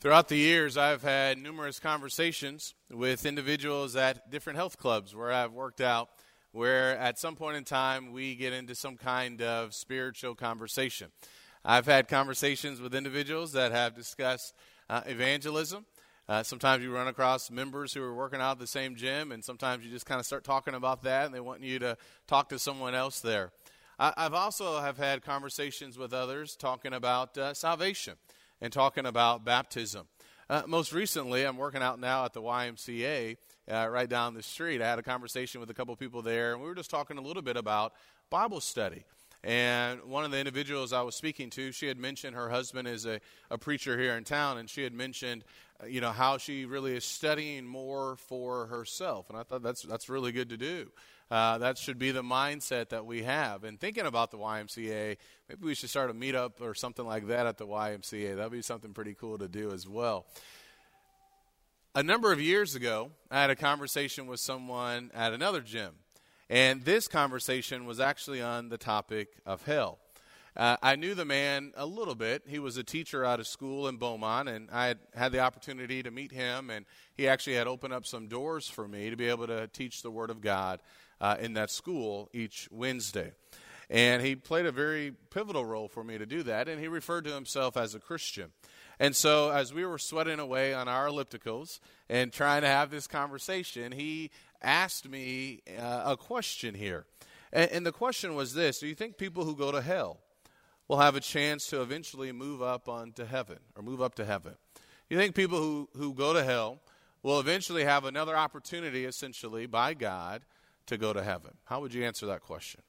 Throughout the years, I've had numerous conversations with individuals at different health clubs where I've worked out, where at some point in time we get into some kind of spiritual conversation. I've had conversations with individuals that have discussed uh, evangelism. Uh, sometimes you run across members who are working out the same gym, and sometimes you just kind of start talking about that, and they want you to talk to someone else there. I, have also have had conversations with others talking about uh, salvation and talking about baptism. Uh, most recently, I'm working out now at the YMCA uh, right down the street. I had a conversation with a couple people there, and we were just talking a little bit about Bible study. And one of the individuals I was speaking to, she had mentioned her husband is a, a preacher here in town, and she had mentioned, uh, you know, how she really is studying more for herself. And I thought that's that's really good to do. Uh, that should be the mindset that we have. And thinking about the YMCA, maybe we should start a meetup or something like that at the YMCA. That'd be something pretty cool to do as well. A number of years ago, I had a conversation with someone at another gym. And this conversation was actually on the topic of hell. Uh, I knew the man a little bit. He was a teacher out of school in Beaumont, and I had had the opportunity to meet him, and he actually had opened up some doors for me to be able to teach the Word of God uh, in that school each Wednesday. And he played a very pivotal role for me to do that, and he referred to himself as a Christian. And so, as we were sweating away on our ellipticals and trying to have this conversation, he asked me uh, a question here. And, and the question was this Do you think people who go to hell will have a chance to eventually move up onto heaven or move up to heaven? You think people who, who go to hell will eventually have another opportunity, essentially, by God to go to heaven? How would you answer that question?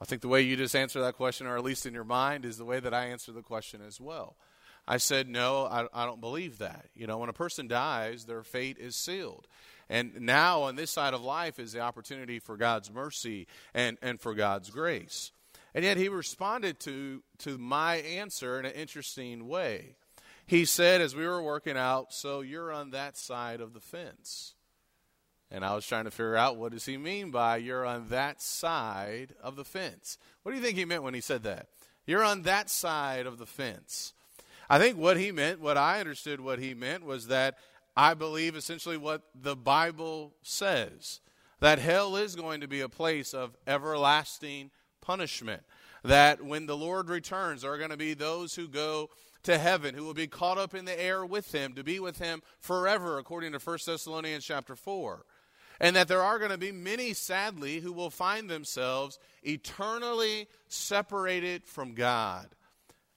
I think the way you just answer that question, or at least in your mind, is the way that I answer the question as well. I said, No, I, I don't believe that. You know, when a person dies, their fate is sealed. And now on this side of life is the opportunity for God's mercy and, and for God's grace. And yet he responded to, to my answer in an interesting way. He said, as we were working out, So you're on that side of the fence. And I was trying to figure out what does he mean by you're on that side of the fence. What do you think he meant when he said that? You're on that side of the fence. I think what he meant, what I understood what he meant was that I believe essentially what the Bible says that hell is going to be a place of everlasting punishment. That when the Lord returns, there are going to be those who go to heaven, who will be caught up in the air with him, to be with him forever, according to 1 Thessalonians chapter 4 and that there are going to be many, sadly, who will find themselves eternally separated from God.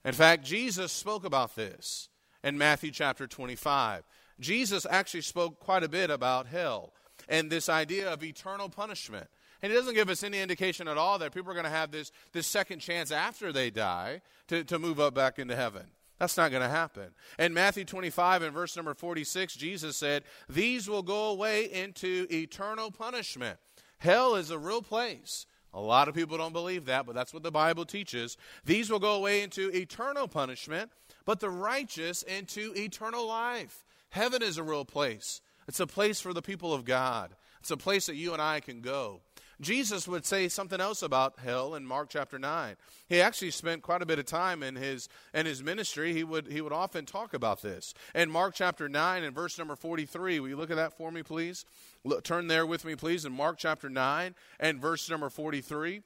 In fact, Jesus spoke about this in Matthew chapter 25. Jesus actually spoke quite a bit about hell and this idea of eternal punishment. And he doesn't give us any indication at all that people are going to have this, this second chance after they die to, to move up back into heaven. That's not going to happen. In Matthew 25 and verse number 46, Jesus said, These will go away into eternal punishment. Hell is a real place. A lot of people don't believe that, but that's what the Bible teaches. These will go away into eternal punishment, but the righteous into eternal life. Heaven is a real place. It's a place for the people of God. It's a place that you and I can go. Jesus would say something else about hell in Mark chapter 9. He actually spent quite a bit of time in his in his ministry. He would he would often talk about this. In Mark chapter 9 and verse number 43, will you look at that for me please? Look, turn there with me please in Mark chapter 9 and verse number 43.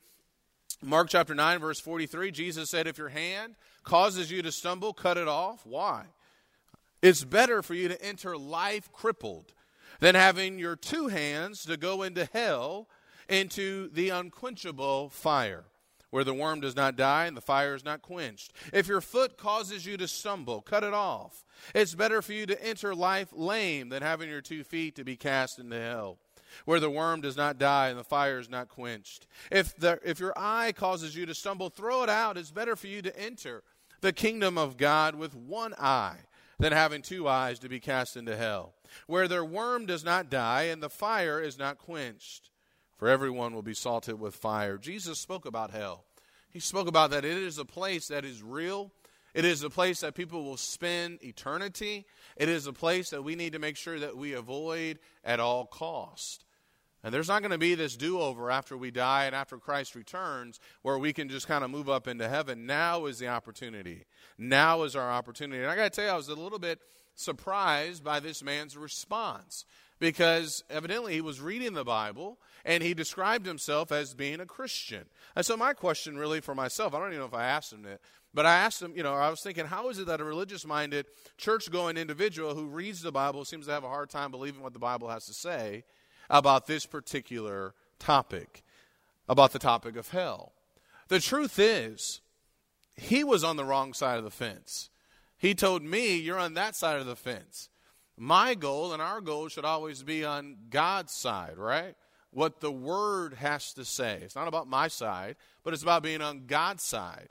Mark chapter 9 verse 43, Jesus said if your hand causes you to stumble, cut it off. Why? It's better for you to enter life crippled than having your two hands to go into hell into the unquenchable fire, where the worm does not die and the fire is not quenched. If your foot causes you to stumble, cut it off. It's better for you to enter life lame than having your two feet to be cast into hell where the worm does not die and the fire is not quenched. If, the, if your eye causes you to stumble, throw it out. It's better for you to enter the kingdom of God with one eye than having two eyes to be cast into hell, where their worm does not die and the fire is not quenched for everyone will be salted with fire. Jesus spoke about hell. He spoke about that it is a place that is real. It is a place that people will spend eternity. It is a place that we need to make sure that we avoid at all cost. And there's not going to be this do over after we die and after Christ returns where we can just kind of move up into heaven. Now is the opportunity. Now is our opportunity. And I got to tell you, I was a little bit surprised by this man's response because evidently he was reading the Bible and he described himself as being a Christian. And so, my question really for myself, I don't even know if I asked him it, but I asked him, you know, I was thinking, how is it that a religious minded, church going individual who reads the Bible seems to have a hard time believing what the Bible has to say about this particular topic, about the topic of hell? The truth is, he was on the wrong side of the fence. He told me, You're on that side of the fence. My goal and our goal should always be on God's side, right? What the Word has to say. It's not about my side, but it's about being on God's side.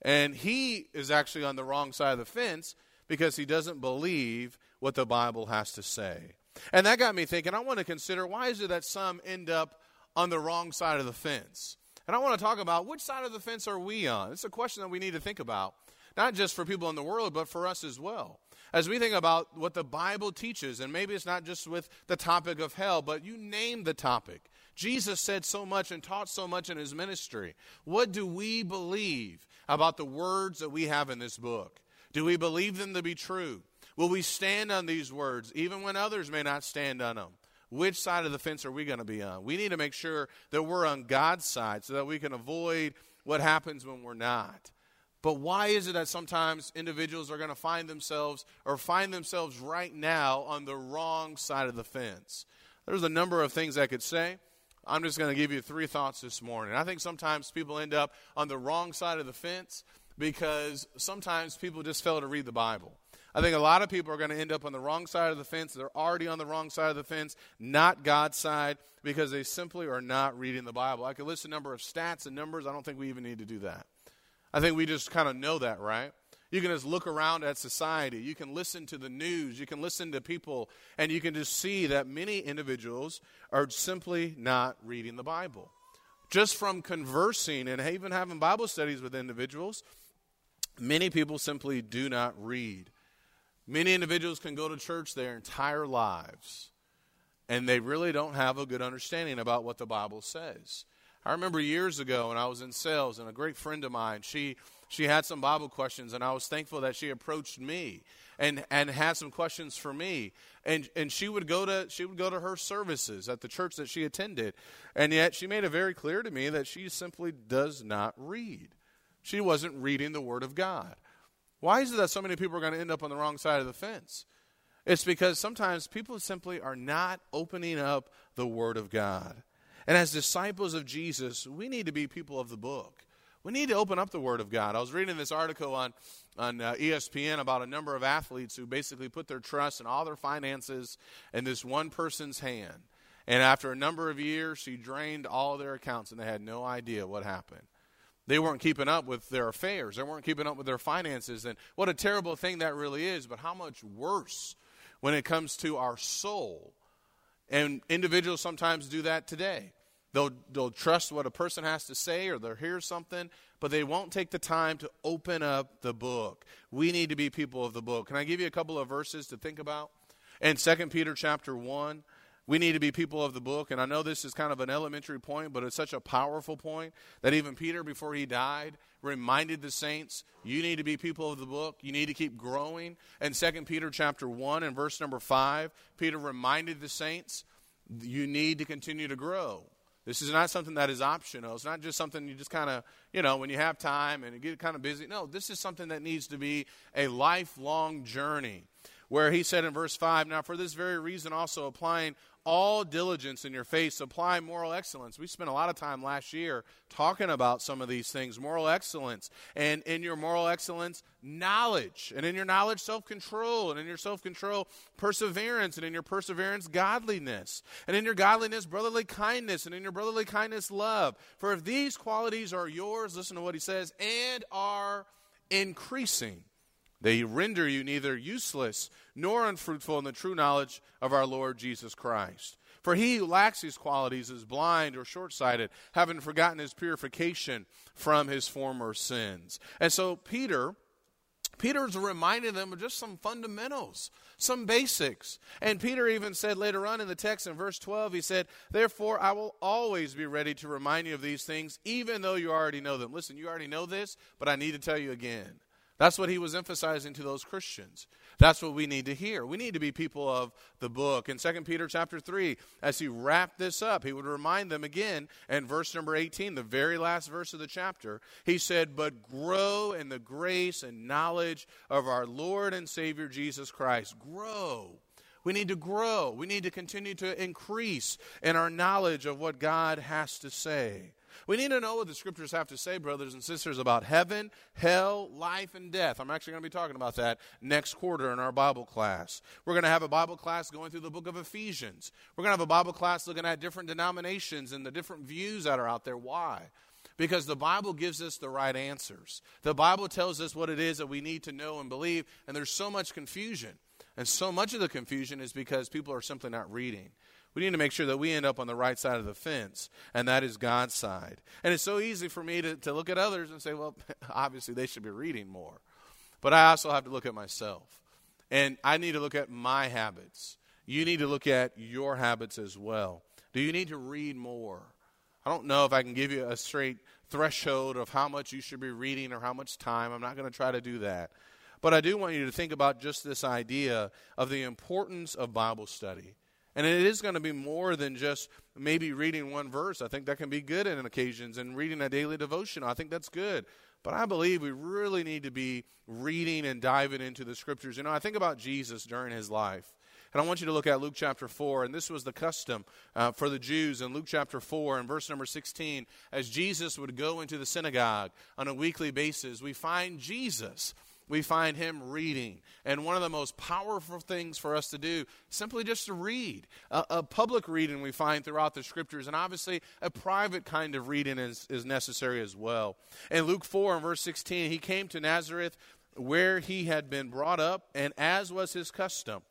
And he is actually on the wrong side of the fence because he doesn't believe what the Bible has to say. And that got me thinking, I want to consider why is it that some end up on the wrong side of the fence? And I want to talk about which side of the fence are we on? It's a question that we need to think about, not just for people in the world, but for us as well. As we think about what the Bible teaches, and maybe it's not just with the topic of hell, but you name the topic. Jesus said so much and taught so much in his ministry. What do we believe about the words that we have in this book? Do we believe them to be true? Will we stand on these words even when others may not stand on them? Which side of the fence are we going to be on? We need to make sure that we're on God's side so that we can avoid what happens when we're not. But why is it that sometimes individuals are going to find themselves or find themselves right now on the wrong side of the fence? There's a number of things I could say. I'm just going to give you three thoughts this morning. I think sometimes people end up on the wrong side of the fence because sometimes people just fail to read the Bible. I think a lot of people are going to end up on the wrong side of the fence. They're already on the wrong side of the fence, not God's side, because they simply are not reading the Bible. I could list a number of stats and numbers. I don't think we even need to do that. I think we just kind of know that, right? You can just look around at society. You can listen to the news. You can listen to people, and you can just see that many individuals are simply not reading the Bible. Just from conversing and even having Bible studies with individuals, many people simply do not read. Many individuals can go to church their entire lives, and they really don't have a good understanding about what the Bible says. I remember years ago when I was in sales, and a great friend of mine, she she had some Bible questions, and I was thankful that she approached me and and had some questions for me. And and she would go to she would go to her services at the church that she attended, and yet she made it very clear to me that she simply does not read. She wasn't reading the Word of God. Why is it that so many people are going to end up on the wrong side of the fence? It's because sometimes people simply are not opening up the Word of God. And as disciples of Jesus, we need to be people of the book. We need to open up the Word of God. I was reading this article on, on uh, ESPN about a number of athletes who basically put their trust and all their finances in this one person's hand. And after a number of years, she drained all their accounts, and they had no idea what happened. They weren't keeping up with their affairs, they weren't keeping up with their finances. And what a terrible thing that really is, but how much worse when it comes to our soul. And individuals sometimes do that today. They'll, they'll trust what a person has to say or they'll hear something, but they won't take the time to open up the book. We need to be people of the book. Can I give you a couple of verses to think about? In 2 Peter chapter 1, we need to be people of the book. And I know this is kind of an elementary point, but it's such a powerful point that even Peter, before he died, reminded the saints, you need to be people of the book. You need to keep growing. In 2 Peter chapter 1 and verse number 5, Peter reminded the saints, you need to continue to grow. This is not something that is optional. It's not just something you just kind of, you know, when you have time and you get kind of busy. No, this is something that needs to be a lifelong journey. Where he said in verse 5, Now for this very reason, also applying all diligence in your faith, supply moral excellence. We spent a lot of time last year talking about some of these things moral excellence. And in your moral excellence, knowledge. And in your knowledge, self control. And in your self control, perseverance. And in your perseverance, godliness. And in your godliness, brotherly kindness. And in your brotherly kindness, love. For if these qualities are yours, listen to what he says, and are increasing they render you neither useless nor unfruitful in the true knowledge of our Lord Jesus Christ. For he who lacks these qualities is blind or short sighted, having forgotten his purification from his former sins. And so Peter Peter's reminding them of just some fundamentals, some basics. And Peter even said later on in the text in verse 12, he said, Therefore, I will always be ready to remind you of these things, even though you already know them. Listen, you already know this, but I need to tell you again. That's what he was emphasizing to those Christians. That's what we need to hear. We need to be people of the book. In 2 Peter chapter 3, as he wrapped this up, he would remind them again in verse number 18, the very last verse of the chapter. He said, But grow in the grace and knowledge of our Lord and Savior Jesus Christ. Grow. We need to grow. We need to continue to increase in our knowledge of what God has to say. We need to know what the scriptures have to say, brothers and sisters, about heaven, hell, life, and death. I'm actually going to be talking about that next quarter in our Bible class. We're going to have a Bible class going through the book of Ephesians. We're going to have a Bible class looking at different denominations and the different views that are out there. Why? Because the Bible gives us the right answers. The Bible tells us what it is that we need to know and believe, and there's so much confusion. And so much of the confusion is because people are simply not reading. We need to make sure that we end up on the right side of the fence, and that is God's side. And it's so easy for me to, to look at others and say, well, obviously they should be reading more. But I also have to look at myself. And I need to look at my habits. You need to look at your habits as well. Do you need to read more? I don't know if I can give you a straight threshold of how much you should be reading or how much time. I'm not going to try to do that. But I do want you to think about just this idea of the importance of Bible study. And it is going to be more than just maybe reading one verse. I think that can be good in occasions and reading a daily devotion. I think that's good. But I believe we really need to be reading and diving into the scriptures. You know, I think about Jesus during his life. And I want you to look at Luke chapter 4. And this was the custom uh, for the Jews in Luke chapter 4 and verse number 16. As Jesus would go into the synagogue on a weekly basis, we find Jesus we find him reading. And one of the most powerful things for us to do, simply just to read. A, a, public reading we find throughout the scriptures, and obviously a private kind of reading is, is necessary as well. In Luke 4 and verse 16, he came to Nazareth where he had been brought up, and as was his custom,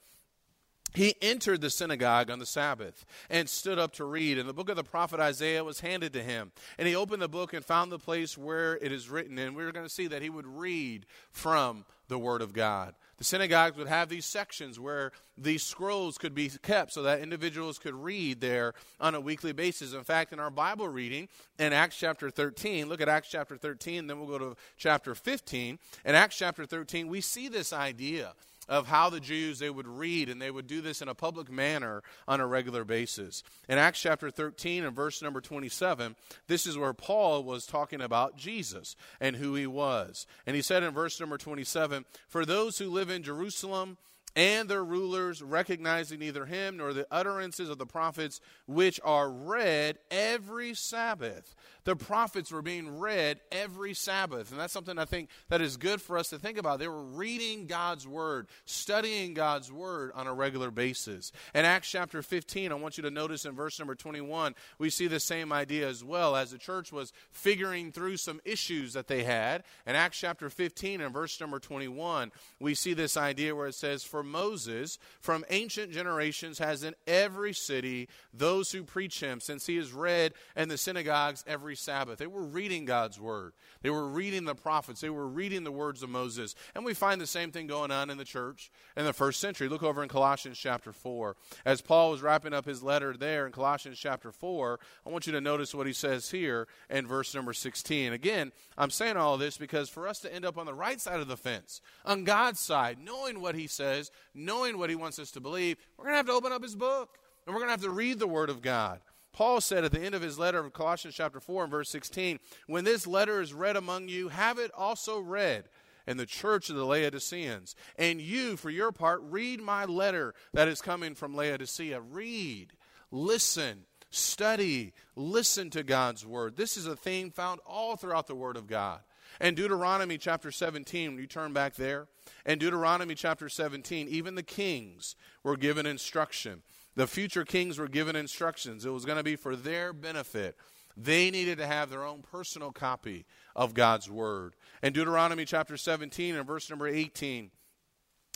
he entered the synagogue on the Sabbath and stood up to read. And the book of the prophet Isaiah was handed to him. And he opened the book and found the place where it is written. And we are going to see that he would read from the Word of God. The synagogues would have these sections where these scrolls could be kept so that individuals could read there on a weekly basis. In fact, in our Bible reading in Acts chapter 13, look at Acts chapter 13, then we'll go to chapter 15. In Acts chapter 13, we see this idea of how the Jews they would read and they would do this in a public manner on a regular basis. In Acts chapter 13 and verse number 27, this is where Paul was talking about Jesus and who he was. And he said in verse number 27, "For those who live in Jerusalem and their rulers, recognizing neither him nor the utterances of the prophets, which are read every Sabbath. The prophets were being read every Sabbath. And that's something I think that is good for us to think about. They were reading God's word, studying God's word on a regular basis. In Acts chapter 15, I want you to notice in verse number 21, we see the same idea as well as the church was figuring through some issues that they had. In Acts chapter 15 and verse number 21, we see this idea where it says, For Moses from ancient generations has in every city those who preach him, since he is read in the synagogues every Sabbath. They were reading God's word, they were reading the prophets, they were reading the words of Moses. And we find the same thing going on in the church in the first century. Look over in Colossians chapter 4. As Paul was wrapping up his letter there in Colossians chapter 4, I want you to notice what he says here in verse number 16. Again, I'm saying all this because for us to end up on the right side of the fence, on God's side, knowing what he says, knowing what he wants us to believe, we're going to have to open up his book and we're going to have to read the word of God. Paul said at the end of his letter of Colossians chapter 4 and verse 16, When this letter is read among you, have it also read in the church of the Laodiceans. And you, for your part, read my letter that is coming from Laodicea. Read, listen, study, listen to God's word. This is a theme found all throughout the word of God. And Deuteronomy chapter 17, when you turn back there, and Deuteronomy chapter 17, even the kings were given instruction. The future kings were given instructions. It was going to be for their benefit. They needed to have their own personal copy of God's word. In Deuteronomy chapter 17 and verse number 18,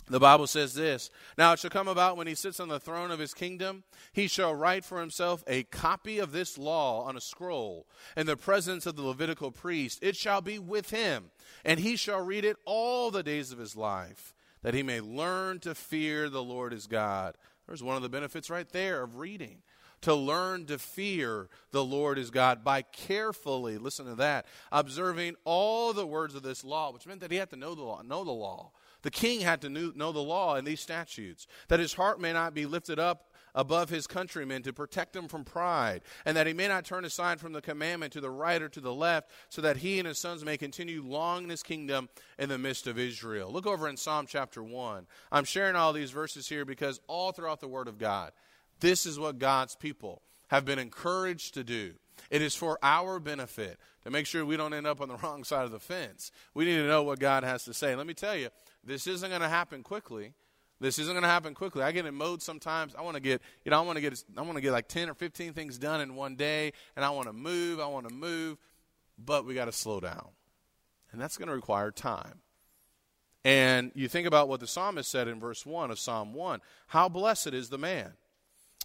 The Bible says this Now it shall come about when he sits on the throne of his kingdom, he shall write for himself a copy of this law on a scroll in the presence of the Levitical priest. It shall be with him, and he shall read it all the days of his life, that he may learn to fear the Lord his God. There's one of the benefits right there of reading. To learn to fear the Lord his God by carefully, listen to that, observing all the words of this law, which meant that he had to know the law, know the law the king had to know the law and these statutes, that his heart may not be lifted up above his countrymen to protect them from pride, and that he may not turn aside from the commandment to the right or to the left, so that he and his sons may continue long in his kingdom in the midst of Israel. Look over in Psalm chapter 1. I'm sharing all these verses here because all throughout the Word of God, this is what God's people have been encouraged to do. It is for our benefit to make sure we don't end up on the wrong side of the fence. We need to know what God has to say. Let me tell you, this isn't going to happen quickly. This isn't going to happen quickly. I get in mode sometimes. I want to get, you know, I want to get, I want to get like ten or fifteen things done in one day, and I want to move. I want to move, but we got to slow down, and that's going to require time. And you think about what the psalmist said in verse one of Psalm one: How blessed is the man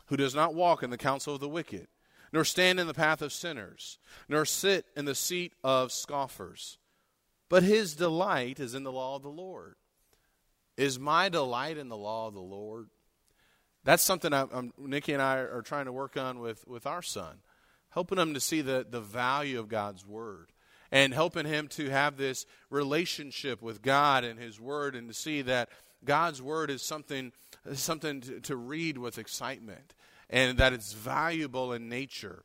who does not walk in the counsel of the wicked, nor stand in the path of sinners, nor sit in the seat of scoffers, but his delight is in the law of the Lord is my delight in the law of the Lord? That's something I, I'm, Nikki and I are trying to work on with, with our son, helping him to see the, the value of God's Word and helping him to have this relationship with God and His Word and to see that God's Word is something, something to, to read with excitement and that it's valuable in nature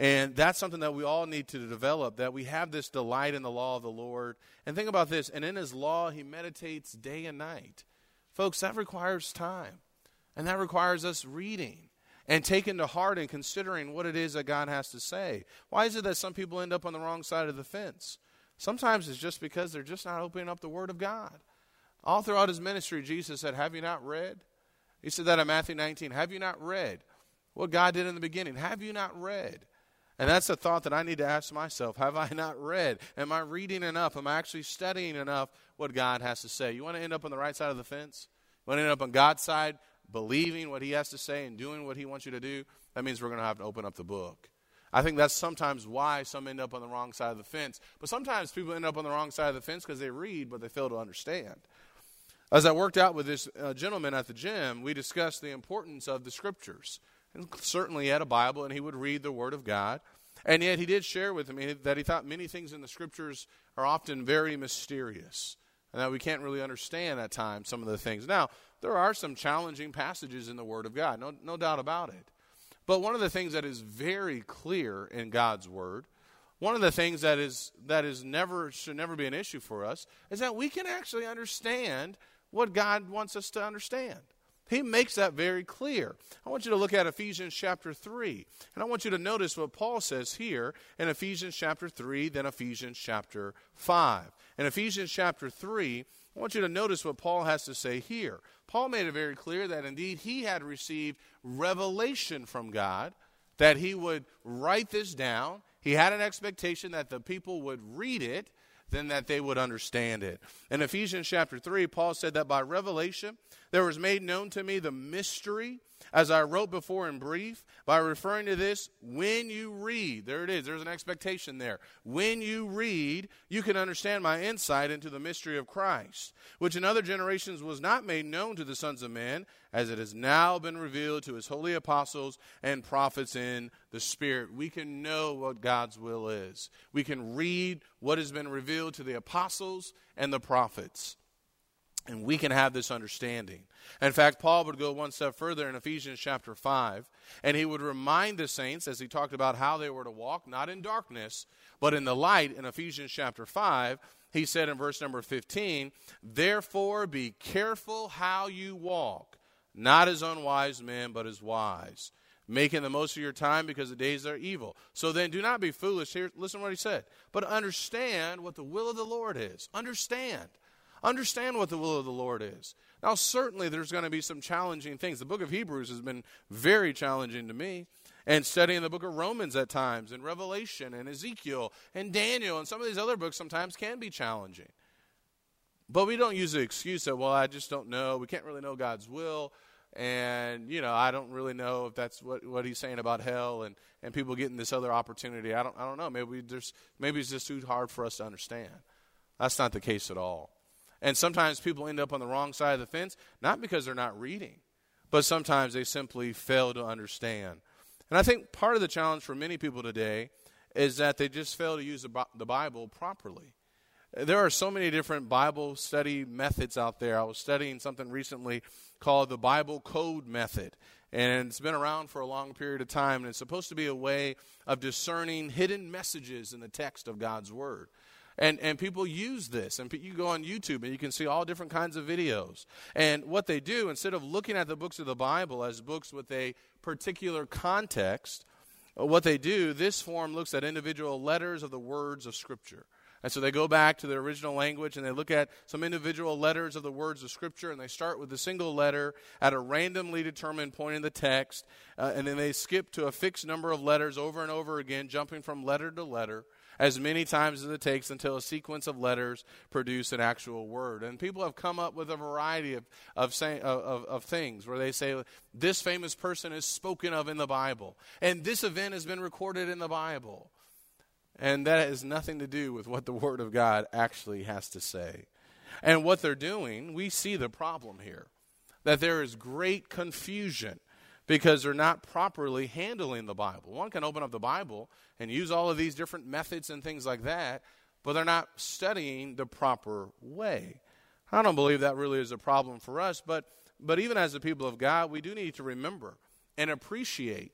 and that's something that we all need to develop that we have this delight in the law of the Lord. And think about this and in his law, he meditates day and night. Folks, that requires time. And that requires us reading and taking to heart and considering what it is that God has to say. Why is it that some people end up on the wrong side of the fence? Sometimes it's just because they're just not opening up the Word of God. All throughout his ministry, Jesus said, Have you not read? He said that in Matthew 19. Have you not read what God did in the beginning? Have you not read? And that's a thought that I need to ask myself. Have I not read? Am I reading enough? Am I actually studying enough what God has to say? You want to end up on the right side of the fence? You want to end up on God's side, believing what He has to say and doing what He wants you to do? That means we're going to have to open up the book. I think that's sometimes why some end up on the wrong side of the fence. But sometimes people end up on the wrong side of the fence because they read, but they fail to understand. As I worked out with this uh, gentleman at the gym, we discussed the importance of the scriptures. And certainly he had a Bible and he would read the Word of God. And yet he did share with me that he thought many things in the Scriptures are often very mysterious and that we can't really understand at times some of the things. Now, there are some challenging passages in the Word of God, no, no doubt about it. But one of the things that is very clear in God's Word, one of the things that is that is never should never be an issue for us, is that we can actually understand what God wants us to understand. He makes that very clear. I want you to look at Ephesians chapter 3. And I want you to notice what Paul says here in Ephesians chapter 3, then Ephesians chapter 5. In Ephesians chapter 3, I want you to notice what Paul has to say here. Paul made it very clear that indeed he had received revelation from God, that he would write this down. He had an expectation that the people would read it, then that they would understand it. In Ephesians chapter 3, Paul said that by revelation, there was made known to me the mystery, as I wrote before in brief, by referring to this, when you read, there it is, there's an expectation there. When you read, you can understand my insight into the mystery of Christ, which in other generations was not made known to the sons of men, as it has now been revealed to his holy apostles and prophets in the Spirit. We can know what God's will is. We can read what has been revealed to the apostles and the prophets. And we can have this understanding. In fact, Paul would go one step further in Ephesians chapter 5, and he would remind the saints as he talked about how they were to walk, not in darkness, but in the light in Ephesians chapter 5. He said in verse number 15, Therefore be careful how you walk, not as unwise men, but as wise, making the most of your time because the days are evil. So then do not be foolish. Here, listen to what he said. But understand what the will of the Lord is. Understand. Understand what the will of the Lord is. Now, certainly there's going to be some challenging things. The book of Hebrews has been very challenging to me. And studying the book of Romans at times, and Revelation, and Ezekiel, and Daniel, and some of these other books sometimes can be challenging. But we don't use the excuse that, well, I just don't know. We can't really know God's will. And, you know, I don't really know if that's what, what he's saying about hell and, and people getting this other opportunity. I don't, I don't know. Maybe, there's, maybe it's just too hard for us to understand. That's not the case at all. And sometimes people end up on the wrong side of the fence, not because they're not reading, but sometimes they simply fail to understand. And I think part of the challenge for many people today is that they just fail to use the Bible properly. There are so many different Bible study methods out there. I was studying something recently called the Bible Code Method. And it's been around for a long period of time, and it's supposed to be a way of discerning hidden messages in the text of God's Word. And, and people use this. And you go on YouTube and you can see all different kinds of videos. And what they do, instead of looking at the books of the Bible as books with a particular context, what they do, this form looks at individual letters of the words of Scripture. And so they go back to the original language and they look at some individual letters of the words of Scripture and they start with a single letter at a randomly determined point in the text. Uh, and then they skip to a fixed number of letters over and over again, jumping from letter to letter as many times as it takes until a sequence of letters produce an actual word. And people have come up with a variety of, of, say, of, of things where they say, this famous person is spoken of in the Bible, and this event has been recorded in the Bible. And that has nothing to do with what the Word of God actually has to say. And what they're doing, we see the problem here that there is great confusion because they're not properly handling the Bible. One can open up the Bible and use all of these different methods and things like that, but they're not studying the proper way. I don't believe that really is a problem for us, but, but even as the people of God, we do need to remember and appreciate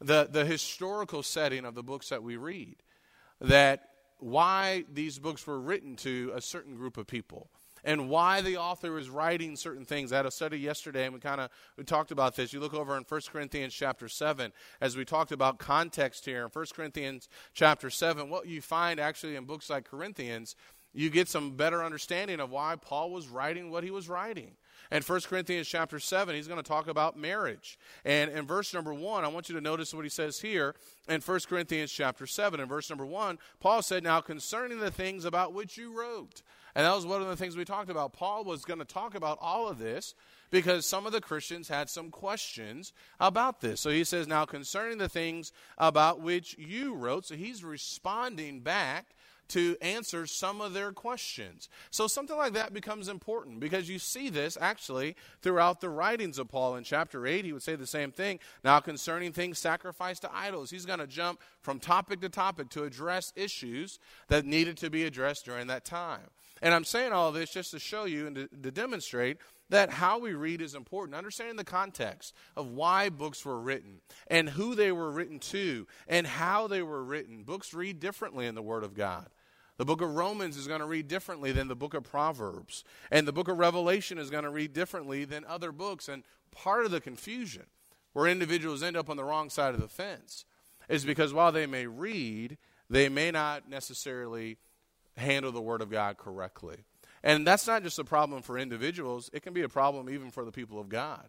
the, the historical setting of the books that we read that why these books were written to a certain group of people and why the author is writing certain things. I had a study yesterday, and we kind of we talked about this. You look over in 1 Corinthians chapter 7, as we talked about context here in 1 Corinthians chapter 7, what you find actually in books like Corinthians, you get some better understanding of why Paul was writing what he was writing. And 1 Corinthians chapter 7, he's going to talk about marriage. And in verse number 1, I want you to notice what he says here in 1 Corinthians chapter 7. In verse number 1, Paul said, Now concerning the things about which you wrote. And that was one of the things we talked about. Paul was going to talk about all of this because some of the Christians had some questions about this. So he says, Now concerning the things about which you wrote. So he's responding back to answer some of their questions. So something like that becomes important because you see this actually throughout the writings of Paul. In chapter 8, he would say the same thing. Now, concerning things sacrificed to idols, he's going to jump from topic to topic to address issues that needed to be addressed during that time. And I'm saying all this just to show you and to, to demonstrate that how we read is important. Understanding the context of why books were written and who they were written to and how they were written. Books read differently in the Word of God. The book of Romans is going to read differently than the book of Proverbs. And the book of Revelation is going to read differently than other books. And part of the confusion where individuals end up on the wrong side of the fence is because while they may read, they may not necessarily handle the Word of God correctly. And that's not just a problem for individuals, it can be a problem even for the people of God,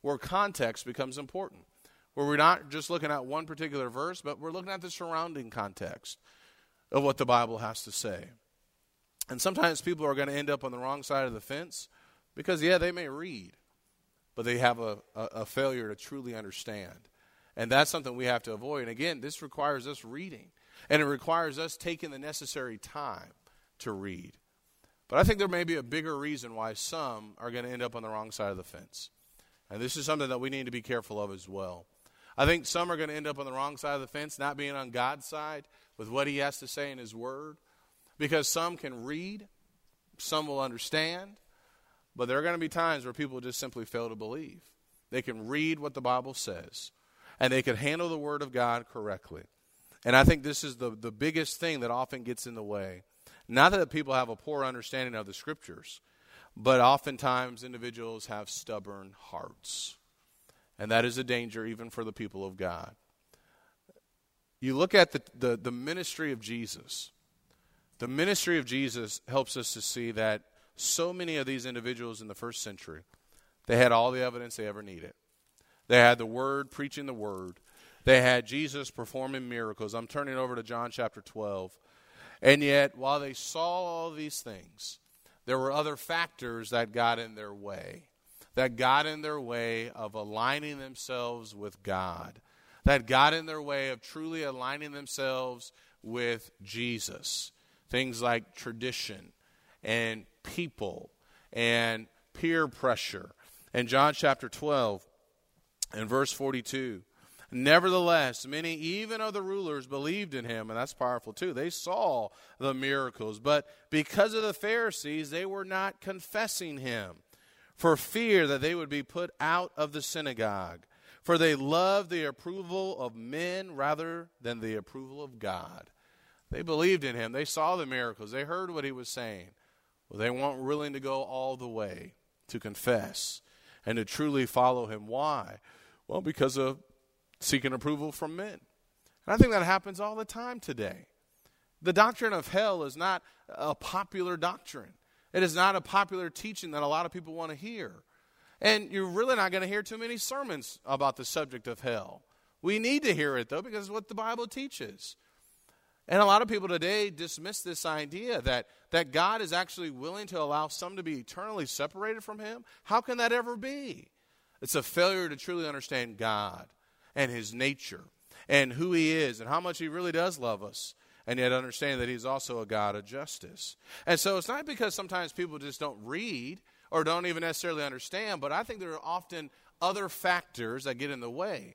where context becomes important. Where we're not just looking at one particular verse, but we're looking at the surrounding context of what the Bible has to say. And sometimes people are going to end up on the wrong side of the fence because, yeah, they may read, but they have a, a, a failure to truly understand. And that's something we have to avoid. And again, this requires us reading, and it requires us taking the necessary time to read. But I think there may be a bigger reason why some are going to end up on the wrong side of the fence. And this is something that we need to be careful of as well. I think some are going to end up on the wrong side of the fence, not being on God's side, with what he has to say in his word because some can read, some will understand, but there are going to be times where people just simply fail to believe. They can read what the Bible says, and they can handle the Word of God correctly. And I think this is the, the biggest thing that often gets in the way. Not that people have a poor understanding of the Scriptures, but oftentimes individuals have stubborn hearts. And that is a danger even for the people of God you look at the, the, the, ministry of Jesus. The ministry of Jesus helps us to see that so many of these individuals in the first century, they had all the evidence they ever needed. They had the Word preaching the Word. They had Jesus performing miracles. I'm turning over to John chapter 12. And yet, while they saw all these things, there were other factors that got in their way, that got in their way of aligning themselves with God, that got in their way of truly aligning themselves with Jesus. Things like tradition and people and peer pressure. In John chapter 12 and verse 42, Nevertheless, many even of the rulers believed in him, and that's powerful too. They saw the miracles, but because of the Pharisees, they were not confessing him for fear that they would be put out of the synagogue. For they loved the approval of men rather than the approval of God. They believed in him. They saw the miracles. They heard what he was saying. Well, they weren't willing to go all the way to confess and to truly follow him. Why? Well, because of seeking approval from men. And I think that happens all the time today. The doctrine of hell is not a popular doctrine. It is not a popular teaching that a lot of people want to hear. And you're really not going to hear too many sermons about the subject of hell. We need to hear it, though, because it's what the Bible teaches. And a lot of people today dismiss this idea that, that God is actually willing to allow some to be eternally separated from Him. How can that ever be? It's a failure to truly understand God and his nature and who he is and how much he really does love us and yet understand that he's also a God of justice. And so it's not because sometimes people just don't read or don't even necessarily understand, but I think there are often other factors that get in the way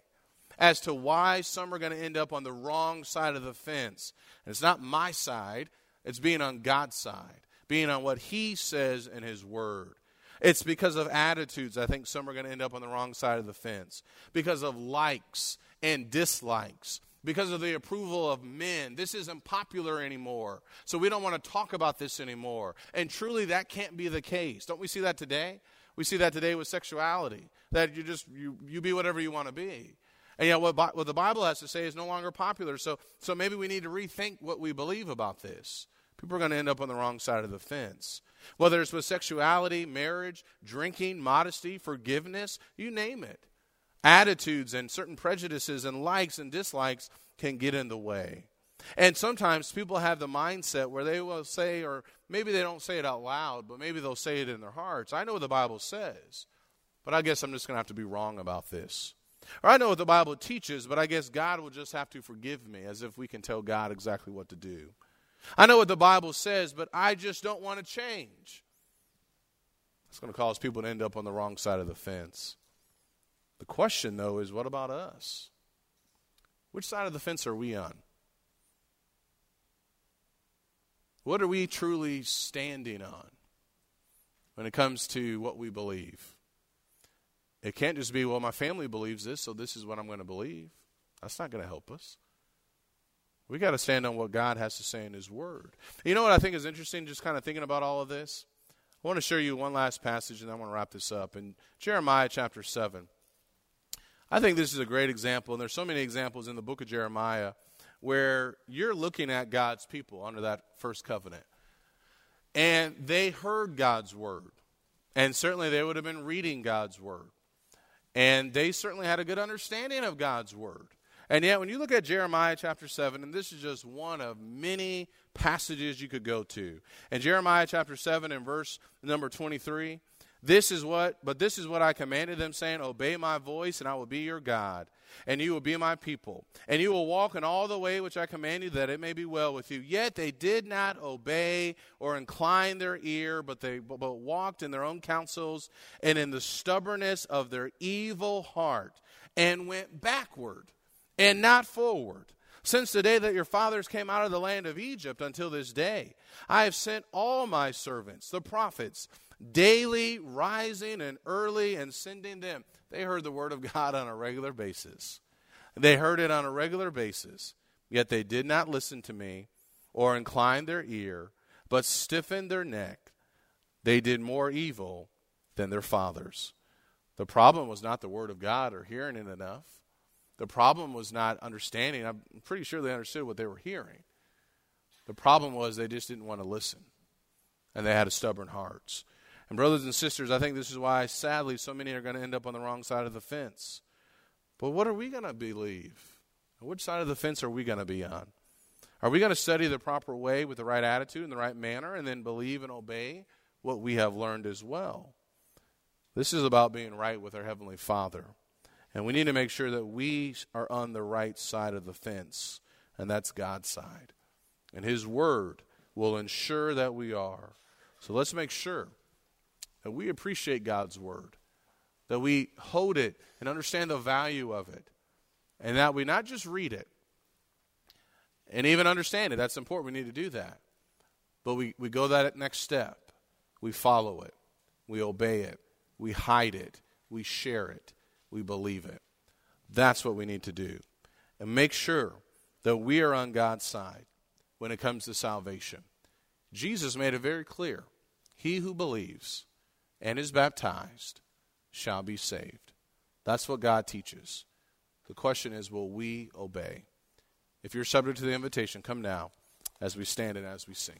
as to why some are going to end up on the wrong side of the fence. And it's not my side, it's being on God's side, being on what he says in his word. It's because of attitudes. I think some are going to end up on the wrong side of the fence. Because of likes and dislikes. Because of the approval of men. This isn't popular anymore. So we don't want to talk about this anymore. And truly, that can't be the case. Don't we see that today? We see that today with sexuality. That you just, you, you be whatever you want to be. And yet, what, what the Bible has to say is no longer popular. So, so maybe we need to rethink what we believe about this. People are going to end up on the wrong side of the fence. Whether it's with sexuality, marriage, drinking, modesty, forgiveness, you name it. Attitudes and certain prejudices and likes and dislikes can get in the way. And sometimes people have the mindset where they will say, or maybe they don't say it out loud, but maybe they'll say it in their hearts. I know what the Bible says, but I guess I'm just going to have to be wrong about this. Or I know what the Bible teaches, but I guess God will just have to forgive me, as if we can tell God exactly what to do. I know what the Bible says, but I just don't want to change. It's going to cause people to end up on the wrong side of the fence. The question, though, is what about us? Which side of the fence are we on? What are we truly standing on when it comes to what we believe? It can't just be, well, my family believes this, so this is what I'm going to believe. That's not going to help us. We got to stand on what God has to say in His Word. You know what I think is interesting, just kind of thinking about all of this? I want to show you one last passage, and I want to wrap this up. In Jeremiah chapter 7, I think this is a great example, and there's so many examples in the book of Jeremiah where you're looking at God's people under that first covenant. And they heard God's word. And certainly they would have been reading God's word. And they certainly had a good understanding of God's word. And yet, when you look at Jeremiah chapter 7, and this is just one of many passages you could go to. in Jeremiah chapter 7 and verse number 23, this is what, but this is what I commanded them, saying, Obey my voice, and I will be your God, and you will be my people. And you will walk in all the way which I command you, that it may be well with you. Yet they did not obey or incline their ear, but they but walked in their own counsels and in the stubbornness of their evil heart, and went backward and not forward. Since the day that your fathers came out of the land of Egypt until this day, I have sent all my servants, the prophets, daily rising and early and sending them. They heard the word of God on a regular basis. They heard it on a regular basis, yet they did not listen to me or incline their ear, but stiffened their neck. They did more evil than their fathers. The problem was not the word of God or hearing it enough. The problem was not understanding. I'm pretty sure they understood what they were hearing. The problem was they just didn't want to listen, and they had a stubborn hearts. And brothers and sisters, I think this is why, sadly, so many are going to end up on the wrong side of the fence. But what are we going to believe? Which side of the fence are we going to be on? Are we going to study the proper way with the right attitude and the right manner and then believe and obey what we have learned as well. This is about being right with our Heavenly Father. And we need to make sure that we are on the right side of the fence, and that's God's side. And His Word will ensure that we are. So let's make sure that we appreciate God's Word, that we hold it and understand the value of it, and that we not just read it and even understand it. That's important. We need to do that. But we, we go that next step. We follow it, we obey it, we hide it, we share it, we believe it. That's what we need to do. And make sure that we are on God's side when it comes to salvation. Jesus made it very clear He who believes and is baptized shall be saved. That's what God teaches. The question is will we obey? If you're subject to the invitation, come now as we stand and as we sing.